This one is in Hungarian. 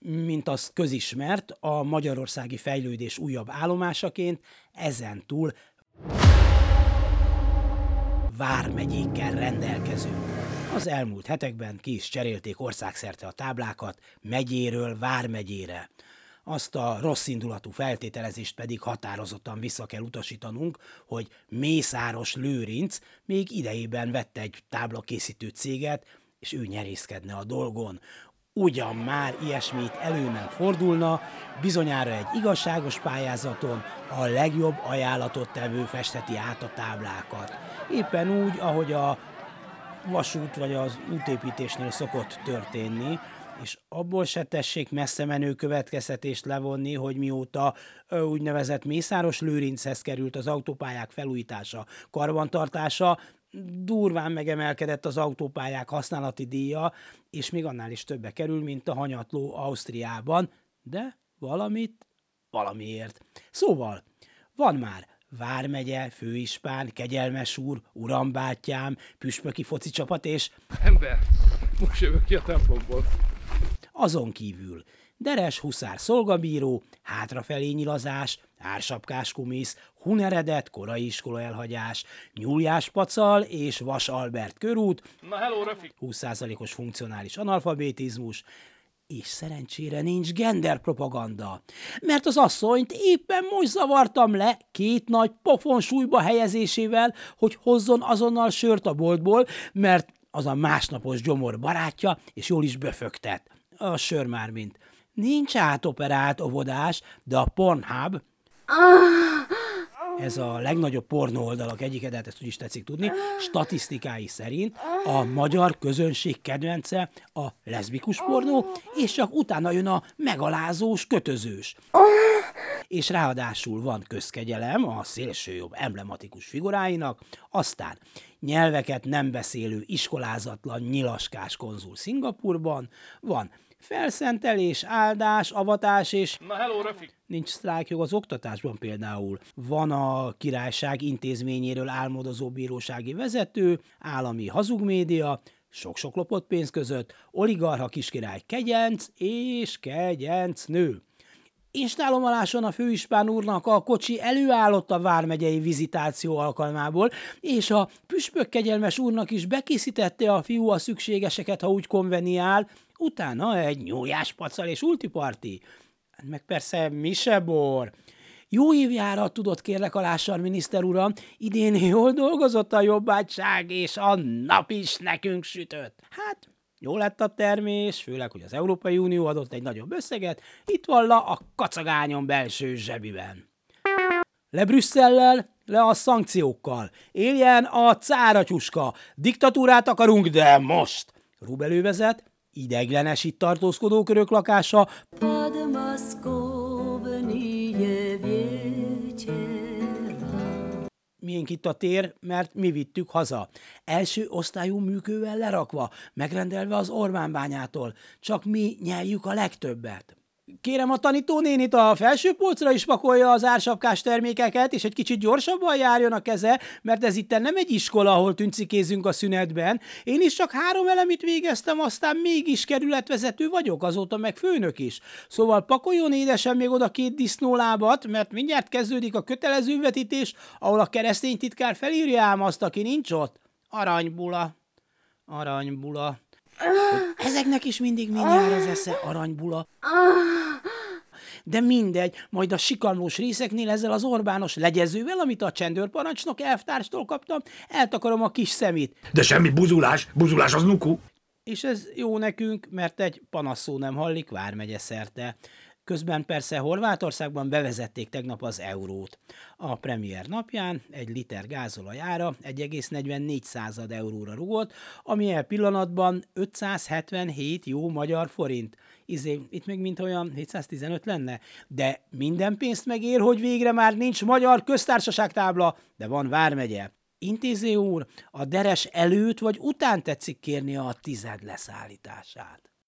Mint az közismert, a magyarországi fejlődés újabb állomásaként ezen túl vármegyékkel rendelkezünk. Az elmúlt hetekben ki is cserélték országszerte a táblákat megyéről vármegyére. Azt a rossz indulatú feltételezést pedig határozottan vissza kell utasítanunk, hogy Mészáros Lőrinc még idejében vette egy táblakészítő céget, és ő nyerészkedne a dolgon. Ugyan már ilyesmit elő nem fordulna, bizonyára egy igazságos pályázaton a legjobb ajánlatot tevő festeti át a táblákat. Éppen úgy, ahogy a vasút vagy az útépítésnél szokott történni, és abból se tessék messze menő következtetést levonni, hogy mióta úgynevezett Mészáros Lőrinchez került az autópályák felújítása, karbantartása, durván megemelkedett az autópályák használati díja, és még annál is többe kerül, mint a hanyatló Ausztriában, de valamit valamiért. Szóval, van már Vármegye, Főispán, Kegyelmes úr, Urambátyám, Püspöki foci csapat és... Ember, most jövök ki a templomból. Azon kívül Deres Huszár szolgabíró, hátrafelé nyilazás, ársapkás kumisz, huneredet, korai iskola elhagyás, nyúljás pacal és Vas Albert körút, Na hello, Rafik! 20%-os funkcionális analfabetizmus, és szerencsére nincs genderpropaganda, mert az asszonyt éppen most zavartam le két nagy pofonsúlyba helyezésével, hogy hozzon azonnal sört a boltból, mert az a másnapos gyomor barátja, és jól is befögtet. A sör már mint. Nincs átoperált óvodás, de a Pornhub, ez a legnagyobb pornó oldalak egyike, de hát ezt úgy is tetszik tudni, statisztikái szerint a magyar közönség kedvence a leszbikus pornó, és csak utána jön a megalázós, kötözős. És ráadásul van közkegyelem a szélsőjobb emblematikus figuráinak, aztán nyelveket nem beszélő iskolázatlan nyilaskás konzul Szingapurban, van Felszentelés, áldás, avatás és Na hello, Rafik! nincs sztrájkjog az oktatásban például. Van a királyság intézményéről álmodozó bírósági vezető, állami hazugmédia, sok-sok lopott pénz között, oligarha kiskirály kegyenc és kegyenc nő. Instálomaláson a főispán úrnak a kocsi előállott a vármegyei vizitáció alkalmából, és a püspök kegyelmes úrnak is bekészítette a fiú a szükségeseket, ha úgy konveniál, utána egy nyújás pacal és ultiparti. Meg persze misebor. Jó évjárat tudott kérlek alással, miniszter uram, idén jól dolgozott a jobbátság, és a nap is nekünk sütött. Hát, jó lett a termés, főleg, hogy az Európai Unió adott egy nagyobb összeget, itt valla a kacagányon belső zsebiben. Le Brüsszellel, le a szankciókkal. Éljen a cáratyuska. Diktatúrát akarunk, de most. Rubelő vezet, ideiglenes itt tartózkodó körök lakása, miénk itt a tér, mert mi vittük haza. Első osztályú műkővel lerakva, megrendelve az Orbán bányától. Csak mi nyeljük a legtöbbet. Kérem a tanítónénit a felső polcra is pakolja az ársapkás termékeket, és egy kicsit gyorsabban járjon a keze, mert ez itt nem egy iskola, ahol tüncikézünk a szünetben. Én is csak három elemit végeztem, aztán mégis kerületvezető vagyok, azóta meg főnök is. Szóval pakoljon édesen még oda két disznólábat, mert mindjárt kezdődik a kötelező vetítés, ahol a keresztény titkár felírja ám azt, aki nincs ott. Aranybula. Aranybula. Ezeknek is mindig mindjárt az esze aranybula. De mindegy, majd a sikalmós részeknél ezzel az Orbános legyezővel, amit a csendőrparancsnok elvtárstól kaptam, eltakarom a kis szemét. De semmi buzulás, buzulás az nuku. És ez jó nekünk, mert egy panaszszó nem hallik Vármegye szerte. Közben persze Horvátországban bevezették tegnap az eurót. A premier napján egy liter gázolaj ára 1,44 század euróra rugott, ami el pillanatban 577 jó magyar forint. Izé, itt még mint olyan 715 lenne, de minden pénzt megér, hogy végre már nincs magyar köztársaság tábla, de van Vármegye. Intéző úr, a deres előtt vagy után tetszik kérni a tized leszállítását?